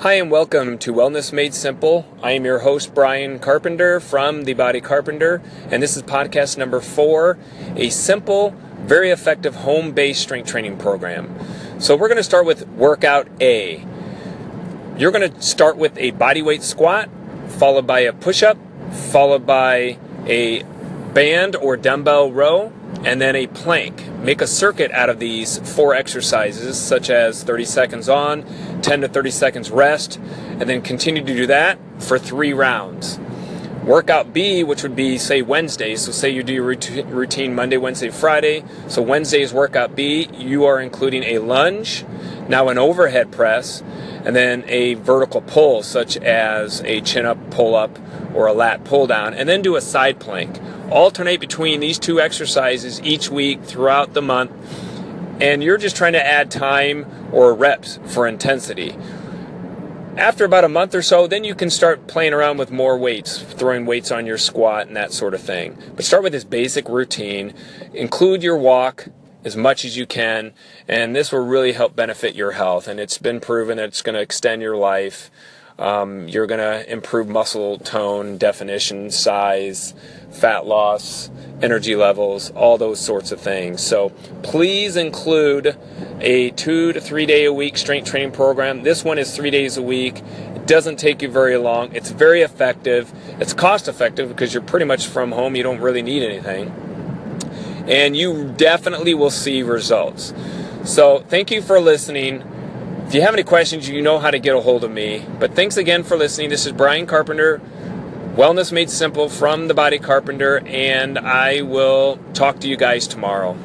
Hi, and welcome to Wellness Made Simple. I am your host, Brian Carpenter from The Body Carpenter, and this is podcast number four a simple, very effective home based strength training program. So, we're going to start with workout A. You're going to start with a bodyweight squat, followed by a push up, followed by a band or dumbbell row, and then a plank. Make a circuit out of these four exercises, such as 30 seconds on, 10 to 30 seconds rest, and then continue to do that for three rounds. Workout B, which would be, say, Wednesday. So, say you do your routine Monday, Wednesday, Friday. So, Wednesday's workout B, you are including a lunge, now an overhead press, and then a vertical pull, such as a chin up pull up or a lat pull down, and then do a side plank. Alternate between these two exercises each week throughout the month, and you're just trying to add time or reps for intensity. After about a month or so, then you can start playing around with more weights, throwing weights on your squat and that sort of thing. But start with this basic routine. Include your walk as much as you can, and this will really help benefit your health. And it's been proven that it's going to extend your life. Um, you're going to improve muscle tone, definition, size, fat loss, energy levels, all those sorts of things. So please include a two to three day a week strength training program. This one is three days a week. It doesn't take you very long. It's very effective. It's cost effective because you're pretty much from home. You don't really need anything. And you definitely will see results. So thank you for listening. If you have any questions, you know how to get a hold of me. But thanks again for listening. This is Brian Carpenter, Wellness Made Simple from The Body Carpenter, and I will talk to you guys tomorrow.